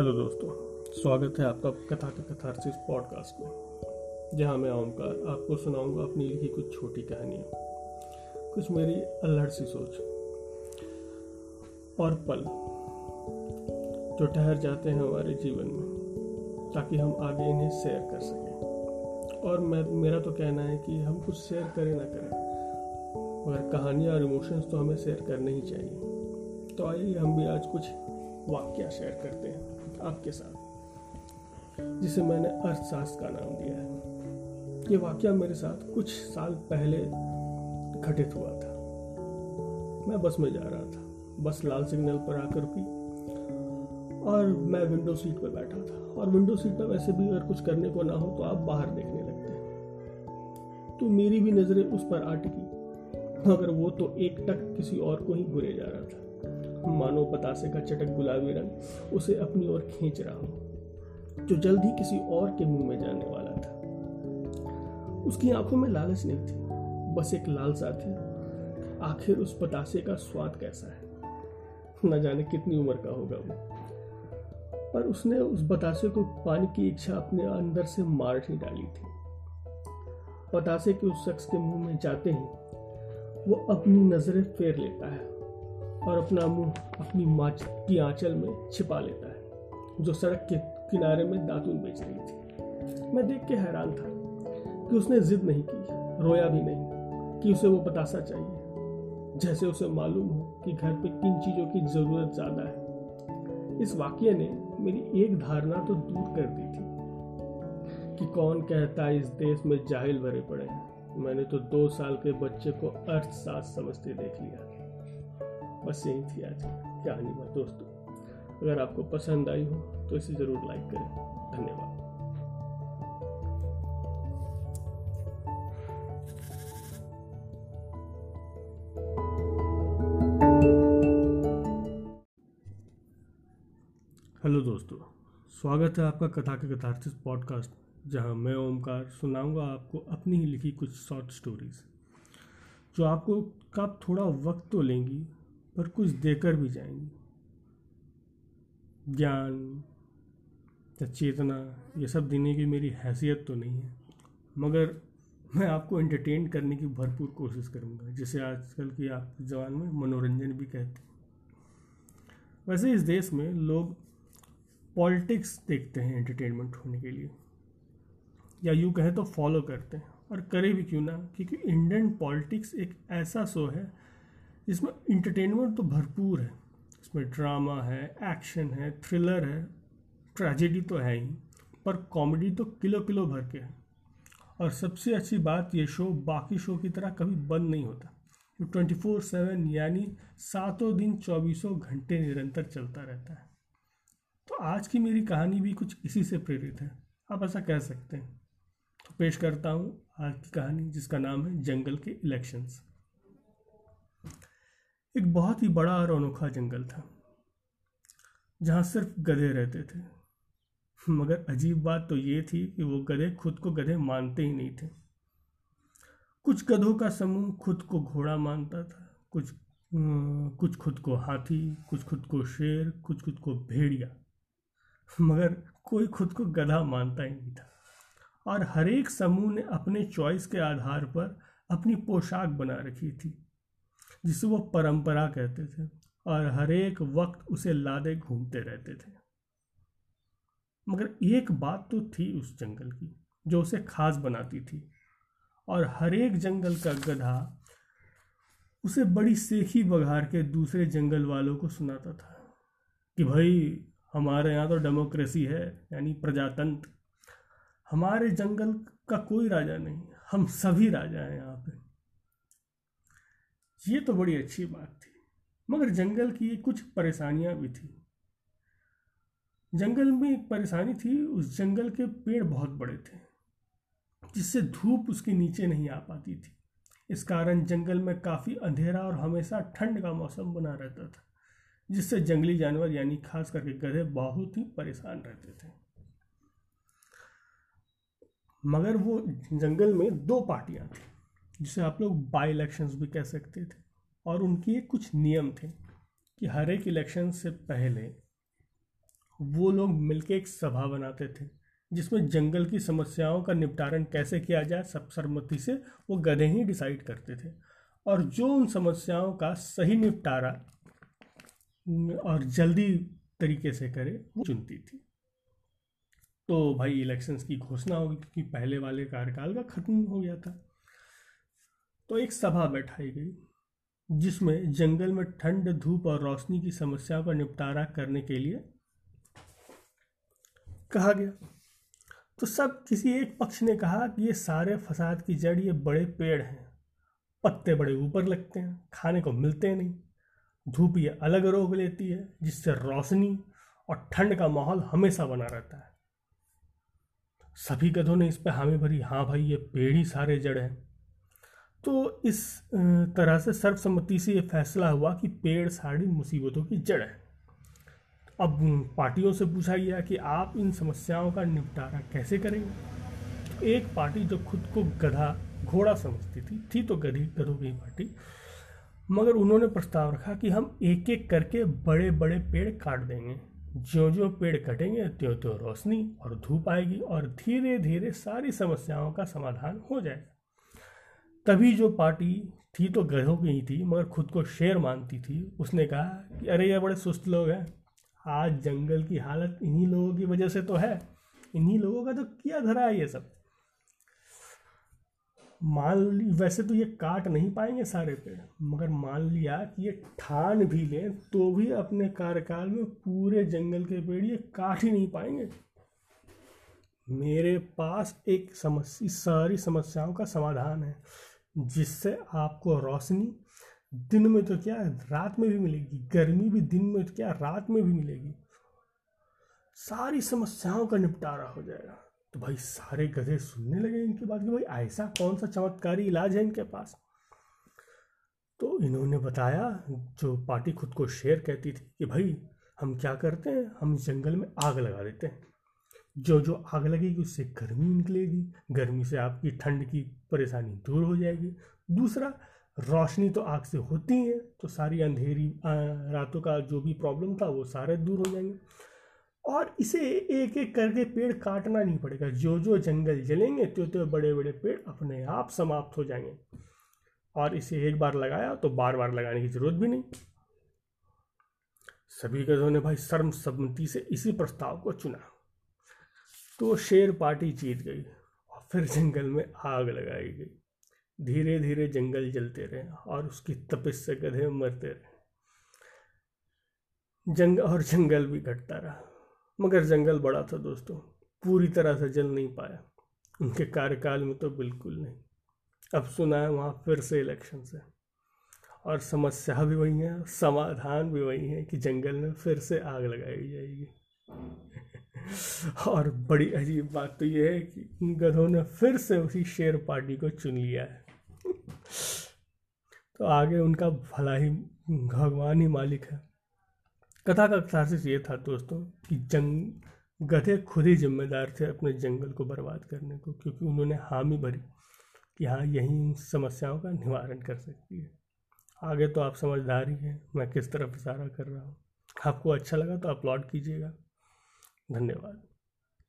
Hello दोस्तों, स्वागत है आपका कथा के कथारसिस पॉडकास्ट में, जहाँ मैं ओमकार आपको सुनाऊँगा अपनी लिखी कुछ छोटी कहानियाँ। कुछ मेरी अल्हड़ सी सोच। और पल जो ठहर जाते हैं हमारे जीवन में, ताकि हम आगे इन्हें शेयर कर सकें। और मैं, मेरा तो कहना है कि हम कुछ शेयर करें ना करें, मगर कहानियाँ और इमोशंस तो हमें शेयर करने ही चाहिए। तो आइए हम भी आज कुछ वाक्य शेयर करते हैं। आपके साथ, जिसे मैंने अर्थशास्त्र का नाम दिया है। ये वाक्य मेरे साथ कुछ साल पहले घटित हुआ था। मैं बस में जा रहा था, बस लाल सिग्नल पर आकर रुकी और मैं विंडो सीट पर बैठा था। और विंडो सीट पर वैसे भी अगर कुछ करने को ना हो तो आप बाहर देखने लगते हैं। तो मेरी भी नज़रें उस पर आ मगर वो तो एक टक किसी और को ही घुरे जा रहा था। मानो पतासे का चटक गुलाबी रंग, उसे अपनी ओर खींच रहा हो, जो जल्द ही किसी और के मुँह में जाने वाला था। उसकी आँखों में लालच नहीं थी, बस एक लालसा थी। आखिर उस पतासे का स्वाद कैसा है? न जाने कितनी उम्र का होगा वो। पर उसने उस बतासे को पाने की इच्छा अपने अंदर से मार ही डाली थी। पतासे के उस शख्स के मुँह में जाते ही वो अपनी नज़रें फेर लेता है। और अपना मुँह अपनी माँ की आंचल में छिपा लेता है, जो सड़क के किनारे में दातुन बेच रही थी। मैं देख के हैरान था कि उसने जिद नहीं की, रोया भी नहीं कि उसे वो बतासा चाहिए। जैसे उसे मालूम हो कि घर पे किन चीज़ों की ज़रूरत ज़्यादा है। इस वाक्य ने मेरी एक धारणा तो दूर कर दी थी कि कौन कहता है इस देश में जाहिल भरे पड़े हैं। मैंने तो दो साल के बच्चे को अर्थ अर्थशास्त्र समझते देख लिया। बस यही थी आज की कहानी बात दोस्तों। अगर आपको पसंद आई हो तो इसे ज़रूर लाइक करें। धन्यवाद। हेलो दोस्तों, स्वागत है आपका कथा के कथार्थिस पॉडकास्ट, जहाँ मैं ओमकार सुनाऊँगा आपको अपनी ही लिखी कुछ शॉर्ट स्टोरीज जो आपको का थोड़ा वक्त तो लेंगी पर कुछ देकर भी जाएँगी। ज्ञान, या चेतना, ये सब देने की मेरी हैसियत तो नहीं है। मगर मैं आपको एंटरटेन करने की भरपूर कोशिश करूँगा, जिसे आजकल की आप जवान में मनोरंजन भी कहते हैं। वैसे इस देश में लोग पॉलिटिक्स देखते हैं एंटरटेनमेंट होने के लिए। या यूँ कहें तो फॉलो करते हैं। और करें भी क्यों ना? क्योंकि इंडियन पॉलिटिक्स एक ऐसा शो है इसमें इंटरटेनमेंट तो भरपूर है। इसमें ड्रामा है एक्शन है थ्रिलर है ट्रेजेडी तो है ही, पर कॉमेडी तो किलो किलो भर के है। और सबसे अच्छी बात ये शो बाकी शो की तरह कभी बंद नहीं होता। ट्वेंटी फोर सेवन यानी सातों दिन चौबीसों घंटे निरंतर चलता रहता है। तो आज की मेरी कहानी भी कुछ इसी से प्रेरित है। आप ऐसा कह सकते हैं। तो पेश करता हूँ आज की कहानी, जिसका नाम है जंगल के इलेक्शंस एक बहुत ही बड़ा और अनोखा जंगल था, जहाँ सिर्फ़ गधे रहते थे। मगर अजीब बात तो ये थी कि वो गधे खुद को गधे मानते ही नहीं थे। कुछ गधों का समूह खुद को घोड़ा मानता था, कुछ कुछ खुद को हाथी, कुछ खुद को शेर, कुछ खुद को भेड़िया। मगर कोई खुद को गधा मानता ही नहीं था। और हर एक समूह ने अपने चॉइस के आधार पर अपनी पोशाक बना रखी थी। जिसे वो परंपरा कहते थे, और हर एक वक्त उसे लादे घूमते रहते थे। मगर एक बात तो थी उस जंगल की, जो उसे खास बनाती थी, और हर एक जंगल का गधा उसे बड़ी सेखी बघार के दूसरे जंगल वालों को सुनाता था, कि भाई, हमारे यहाँ तो डेमोक्रेसी है, यानी प्रजातंत्र। हमारे जंगल का कोई राजा नहीं, हम सभी राजा हैं यहाँ पे। ये तो बड़ी अच्छी बात थी। मगर जंगल की कुछ परेशानियाँ भी थी। जंगल में एक परेशानी थी, उस जंगल के पेड़ बहुत बड़े थे, जिससे धूप उसके नीचे नहीं आ पाती थी। इस कारण जंगल में काफ़ी अंधेरा और हमेशा ठंड का मौसम बना रहता था, जिससे जंगली जानवर, यानी खास करके गधे, बहुत ही परेशान रहते थे। मगर वो जंगल में दो पार्टियाँ थी। जिसे आप लोग बाई इलेक्शंस भी कह सकते थे। और उनके कुछ नियम थे कि हर एक इलेक्शन से पहले वो लोग मिलके एक सभा बनाते थे, जिसमें जंगल की समस्याओं का निपटारण कैसे किया जाए, सब सर्वमति से वो गधे ही डिसाइड करते थे। और जो उन समस्याओं का सही निपटारा और जल्दी तरीके से करे, वो चुनती थी। तो भाई इलेक्शंस की घोषणा होगी, क्योंकि पहले वाले कार्यकाल का खत्म हो गया था। तो एक सभा बैठाई गई, जिसमें जंगल में ठंड, धूप और रोशनी की समस्या का निपटारा करने के लिए कहा गया। तो सब किसी एक पक्ष ने कहा कि ये सारे फसाद की जड़, ये बड़े पेड़ हैं। पत्ते बड़े ऊपर लगते हैं, खाने को मिलते नहीं। धूप ये अलग रोग लेती है, जिससे रोशनी और ठंड का माहौल हमेशा बना रहता है। सभी गधों ने इस पर हामी भरी हाँ भाई, ये पेड़ ही सारे जड़ हैं। तो इस तरह से सर्वसम्मति से ये फैसला हुआ कि पेड़ सारी मुसीबतों की जड़ है। अब पार्टियों से पूछा गया कि आप इन समस्याओं का निपटारा कैसे करेंगे? एक पार्टी जो खुद को गधा, घोड़ा समझती थी थी तो गधी, गधों की पार्टी। मगर उन्होंने प्रस्ताव रखा कि हम एक एक करके बड़े बड़े पेड़ काट देंगे। जो जो पेड़ कटेंगे त्यों त्यों रोशनी और धूप आएगी और धीरे धीरे सारी समस्याओं का समाधान हो जाएगा। तभी जो पार्टी थी तो गधों की ही थी, मगर खुद को शेर मानती थी। उसने कहा कि अरे ये बड़े सुस्त लोग हैं। आज जंगल की हालत इन्हीं लोगों की वजह से तो है। इन्हीं लोगों का तो किया धरा है ये सब? मान ली, वैसे तो ये काट नहीं पाएँगे सारे पेड़, मगर मान लिया कि ये ठान भी लें तो भी अपने कार्यकाल में पूरे जंगल के पेड़ ये काट ही नहीं पाएँगे। मेरे पास एक समस्या सारी समस्याओं का समाधान है। जिससे आपको रोशनी दिन में तो क्या है, रात में भी मिलेगी, गर्मी भी दिन में तो क्या रात में भी मिलेगी। सारी समस्याओं का निपटारा हो जाएगा। तो भाई सारे गधे सुनने लगे इनके बात कि, भाई ऐसा कौन सा चमत्कारी इलाज है इनके पास? तो इन्होंने बताया, जो पार्टी खुद को शेर कहती थी कि भाई, हम क्या करते हैं? हम जंगल में आग लगा देते हैं। जो जो आग लगेगी, उससे गर्मी निकलेगी गर्मी से आपकी ठंड की परेशानी दूर हो जाएगी। दूसरा, रोशनी तो आग से होती है तो सारी अंधेरी रातों का जो भी प्रॉब्लम था वो सारे दूर हो जाएँगे। और इसे एक एक करके पेड़ काटना नहीं पड़ेगा। जो जो जंगल जलेंगे तो तो बड़े बड़े पेड़ अपने आप समाप्त हो जाएँगे। और इसे एक बार लगाया तो बार बार लगाने की ज़रूरत भी नहीं। सभी गधों ने भाई सर्म सम्मति से इसी प्रस्ताव को चुना। तो शेर पार्टी जीत गई। फिर जंगल में आग लगाई गई धीरे धीरे जंगल जलते रहे और उसकी तपिश से गधे मरते रहे। जंग और जंगल भी घटता रहा। मगर जंगल बड़ा था दोस्तों, पूरी तरह से जल नहीं पाया। उनके कार्यकाल में तो बिल्कुल नहीं। अब सुना है वहाँ फिर से इलेक्शन से। और समस्या भी वही है, समाधान भी वही है कि जंगल में फिर से आग लगाई जाएगी। और बड़ी अजीब बात तो ये है कि गधों ने फिर से उसी शेर पार्टी को चुन लिया है। तो आगे उनका भला ही भगवान ही मालिक है। कथा का साजिश ये था दोस्तों कि जंग, गधे खुद ही जिम्मेदार थे अपने जंगल को बर्बाद करने को, क्योंकि उन्होंने हामी भरी कि हाँ यही समस्याओं का निवारण कर सकती है। आगे तो आप समझदार ही हैं, मैं किस तरफ़ इशारा कर रहा हूँ। आपको अच्छा लगा तो अपलोड कीजिएगा। धन्यवाद।